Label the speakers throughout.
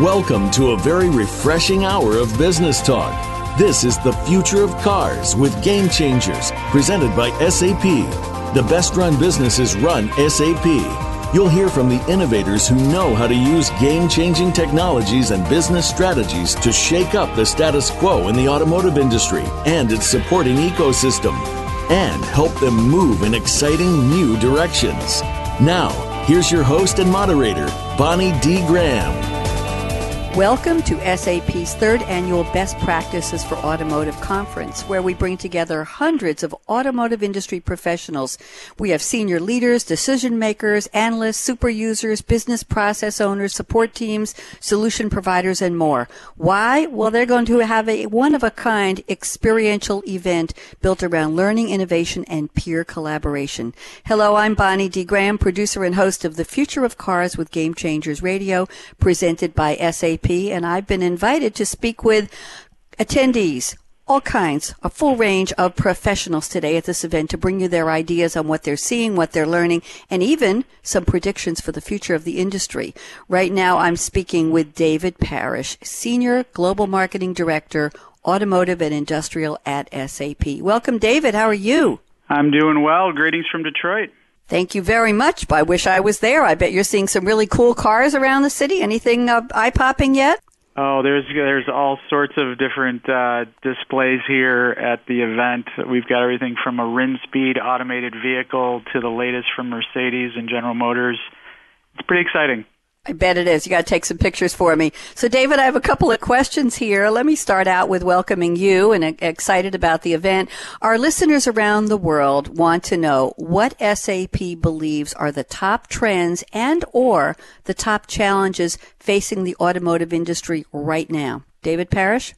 Speaker 1: Welcome to a very refreshing hour of business talk. This is the future of cars with Game Changers, presented by SAP. The best run businesses run SAP. You'll hear from the innovators who know how to use game changing technologies and business strategies to shake up the status quo in the automotive industry and its supporting ecosystem, and help them move in exciting new directions. Now, here's your host and moderator, Bonnie D. Graham.
Speaker 2: Welcome to SAP's third annual Best Practices for Automotive Conference, where we bring together hundreds of automotive industry professionals. We have senior leaders, decision makers, analysts, super users, business process owners, support teams, solution providers, and more. Why? Well, they're going to have a one of a kind experiential event built around learning, innovation, and peer collaboration. Hello, I'm Bonnie D. Graham, producer and host of The Future of Cars with Game Changers Radio, presented by SAP and I've been invited to speak with attendees, all kinds, a full range of professionals today at this event to bring you their ideas on what they're seeing, what they're learning, and even some predictions for the future of the industry. Right now, I'm speaking with David Parrish, Senior Global Marketing Director, Automotive and Industrial at SAP. Welcome, David. How are you?
Speaker 3: I'm doing well. Greetings from Detroit.
Speaker 2: Thank you very much. I wish I was there. I bet you're seeing some really cool cars around the city. Anything uh, eye popping yet?
Speaker 3: Oh, there's there's all sorts of different uh, displays here at the event. We've got everything from a Rinspeed automated vehicle to the latest from Mercedes and General Motors. It's pretty exciting.
Speaker 2: I bet it is. You got to take some pictures for me. So, David, I have a couple of questions here. Let me start out with welcoming you and excited about the event. Our listeners around the world want to know what SAP believes are the top trends and or the top challenges facing the automotive industry right now. David Parrish?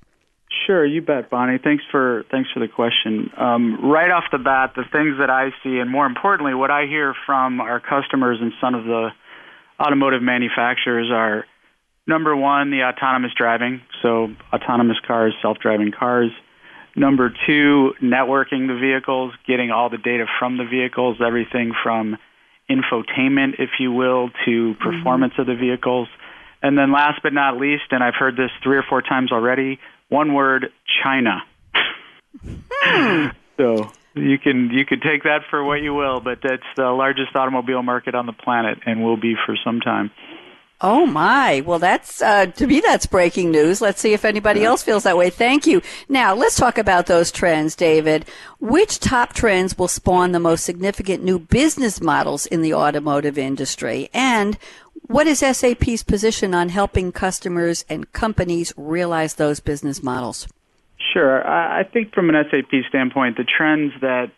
Speaker 3: Sure, you bet, Bonnie. Thanks for thanks for the question. Um, right off the bat, the things that I see, and more importantly, what I hear from our customers and some of the automotive manufacturers are number one, the autonomous driving, so autonomous cars, self driving cars. Number two, networking the vehicles, getting all the data from the vehicles, everything from infotainment, if you will, to mm-hmm. performance mm-hmm. of the vehicles. And then last but not least, and I've heard this three or four times already, one word, China. Hmm. so you can you can take that for what you will, but that's the largest automobile market on the planet and will be for some time.
Speaker 2: Oh my! Well, that's uh, to me that's breaking news. Let's see if anybody else feels that way. Thank you. Now let's talk about those trends, David. Which top trends will spawn the most significant new business models in the automotive industry, and what is SAP's position on helping customers and companies realize those business models?
Speaker 3: Sure. I think from an SAP standpoint, the trends that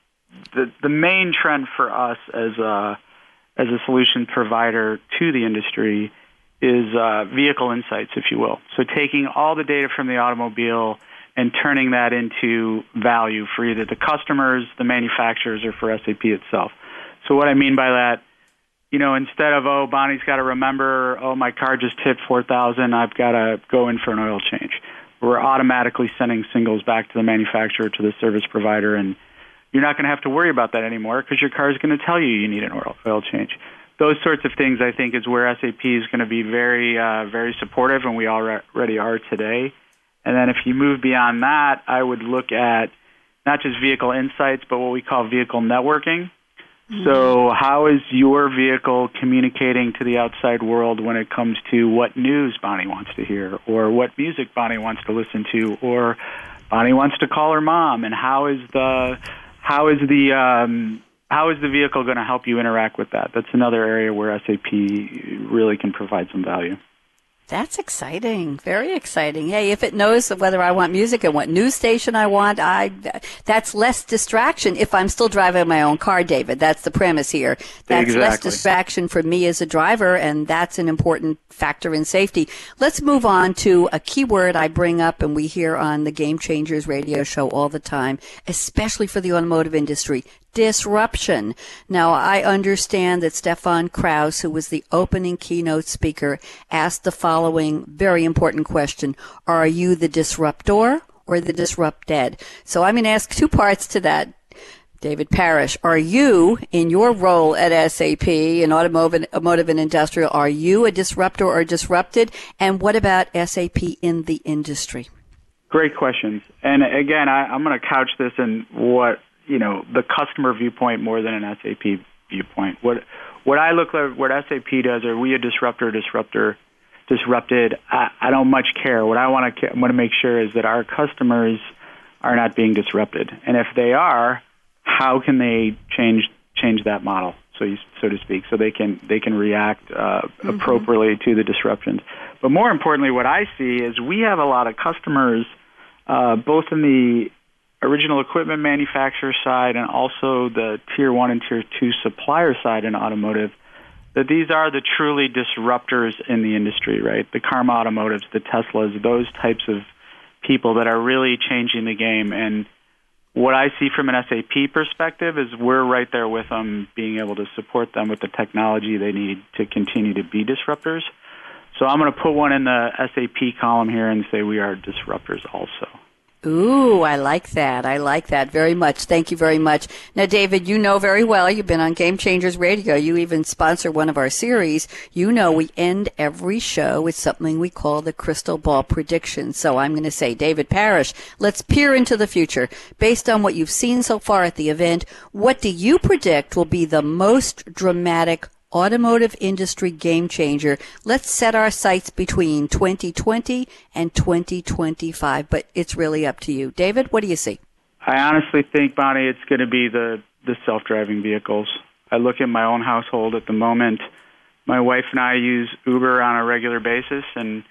Speaker 3: the the main trend for us as a as a solution provider to the industry is uh, vehicle insights, if you will. So taking all the data from the automobile and turning that into value for either the customers, the manufacturers, or for SAP itself. So what I mean by that, you know, instead of oh Bonnie's got to remember oh my car just hit four thousand, I've got to go in for an oil change we're automatically sending singles back to the manufacturer to the service provider and you're not going to have to worry about that anymore because your car is going to tell you you need an oil, change. Those sorts of things, I think, is where SAP is going to be very, uh, very supportive, and we already are today. And then if you move beyond that, I would look at not just vehicle insights, but what we call vehicle networking. So, how is your vehicle communicating to the outside world when it comes to what news Bonnie wants to hear, or what music Bonnie wants to listen to, or Bonnie wants to call her mom? And how is the how is the um, how is the vehicle going to help you interact with that? That's another area where SAP really can provide some value.
Speaker 2: That's exciting. Very exciting. Hey, if it knows whether I want music and what news station I want, I that's less distraction if I'm still driving my own car, David. That's the premise here. That's
Speaker 3: exactly.
Speaker 2: less distraction for me as a driver and that's an important factor in safety. Let's move on to a keyword I bring up and we hear on the Game Changers radio show all the time, especially for the automotive industry disruption. Now, I understand that Stefan Krause, who was the opening keynote speaker, asked the following very important question. Are you the disruptor or the disrupted? So I'm going to ask two parts to that. David Parrish, are you, in your role at SAP in automotive, automotive and industrial, are you a disruptor or disrupted? And what about SAP in the industry?
Speaker 3: Great questions. And again, I, I'm going to couch this in what, you know, the customer viewpoint more than an SAP viewpoint. What, what I look at, what SAP does, are we a disruptor, disruptor, disrupted? I, I don't much care. What I want to, want to make sure is that our customers are not being disrupted. And if they are, how can they change change that model, so you, so to speak, so they can they can react uh, mm-hmm. appropriately to the disruptions. But more importantly, what I see is we have a lot of customers, uh, both in the original equipment manufacturer side and also the tier one and tier two supplier side in automotive. That these are the truly disruptors in the industry, right? The Karma Automotives, the Teslas, those types of people that are really changing the game and what I see from an SAP perspective is we're right there with them, being able to support them with the technology they need to continue to be disruptors. So I'm going to put one in the SAP column here and say we are disruptors also.
Speaker 2: Ooh, I like that. I like that very much. Thank you very much. Now, David, you know very well, you've been on Game Changers Radio. You even sponsor one of our series. You know we end every show with something we call the crystal ball prediction. So I'm going to say, David Parrish, let's peer into the future. Based on what you've seen so far at the event, what do you predict will be the most dramatic automotive industry game changer. Let's set our sights between 2020 and 2025, but it's really up to you. David, what do you see?
Speaker 3: I honestly think, Bonnie, it's going to be the, the self driving vehicles. I look at my own household at the moment. My wife and I use Uber on a regular basis, and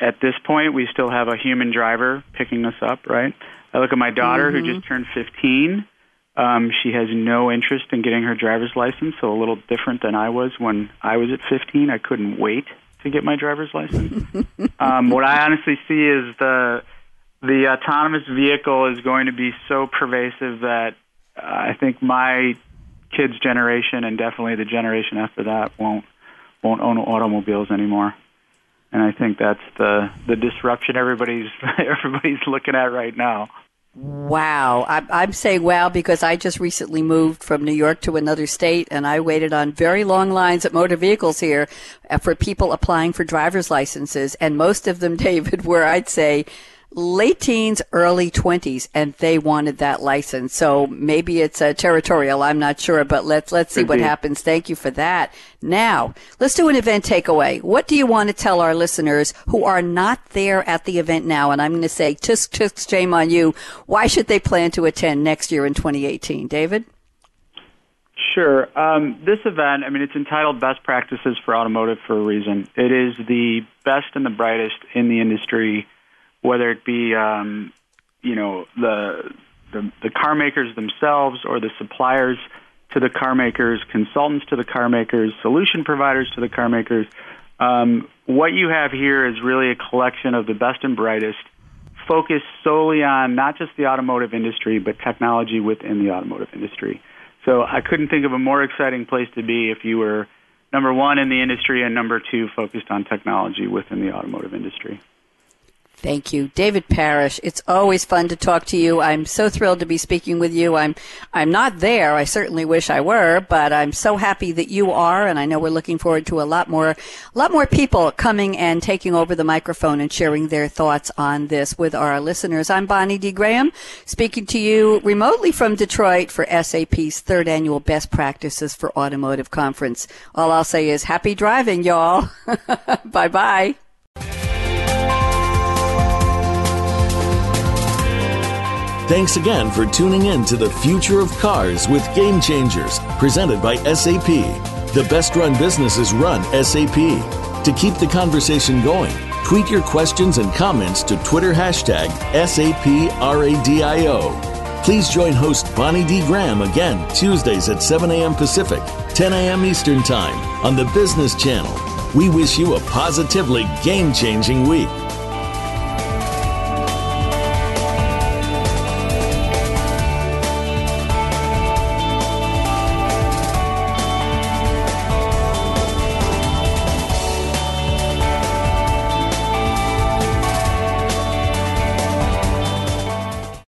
Speaker 3: at this point, we still have a human driver picking us up, right? I look at my daughter mm-hmm. who just turned 15 um, she has no interest in getting her driver's license, so a little different than I was when I was at 15. I couldn't wait to get my driver's license. um, what I honestly see is the the autonomous vehicle is going to be so pervasive that uh, I think my kids' generation and definitely the generation after that won't won't own automobiles anymore. And I think that's the the disruption everybody's everybody's looking at right now.
Speaker 2: Wow. I'm, I'm saying wow because I just recently moved from New York to another state and I waited on very long lines at motor vehicles here uh, for people applying for driver's licenses. And most of them, David, were, I'd say, late teens, early 20s, and they wanted that license. So maybe it's a territorial. I'm not sure, but let's let's see what happens. Thank you for that. Now, let's do an event takeaway. What do you want to tell our listeners who are not there at the event now? And I'm going to say, tisk tisk, shame on you. Why should they plan to attend next year in 2018, David?
Speaker 3: Sure. Um, this event, I mean, it's entitled Best Practices for Automotive for a reason. It is the best and the brightest in the industry whether it be um, you know the, the the car makers themselves or the suppliers to the car makers, consultants to the car makers, solution providers to the car makers. Um, what you have here is really a collection of the best and brightest, focused solely on not just the automotive industry, but technology within the automotive industry. So I couldn't think of a more exciting place to be if you were number one in the industry and number two focused on technology within the automotive industry.
Speaker 2: Thank you, David Parrish. It's always fun to talk to you. I'm so thrilled to be speaking with you. I'm I'm not there. I certainly wish I were, but I'm so happy that you are, and I know we're looking forward to a lot more a lot more people coming and taking over the microphone and sharing their thoughts on this with our listeners. I'm Bonnie D. Graham, speaking to you remotely from Detroit for SAP's third annual Best Practices for Automotive Conference. All I'll say is happy driving, y'all. bye bye.
Speaker 1: Thanks again for tuning in to the Future of Cars with Game Changers, presented by SAP. The best run businesses run SAP. To keep the conversation going, tweet your questions and comments to Twitter hashtag SAPRADIO. Please join host Bonnie D. Graham again Tuesdays at 7 a.m. Pacific, 10 a.m. Eastern Time on the Business Channel. We wish you a positively game changing week.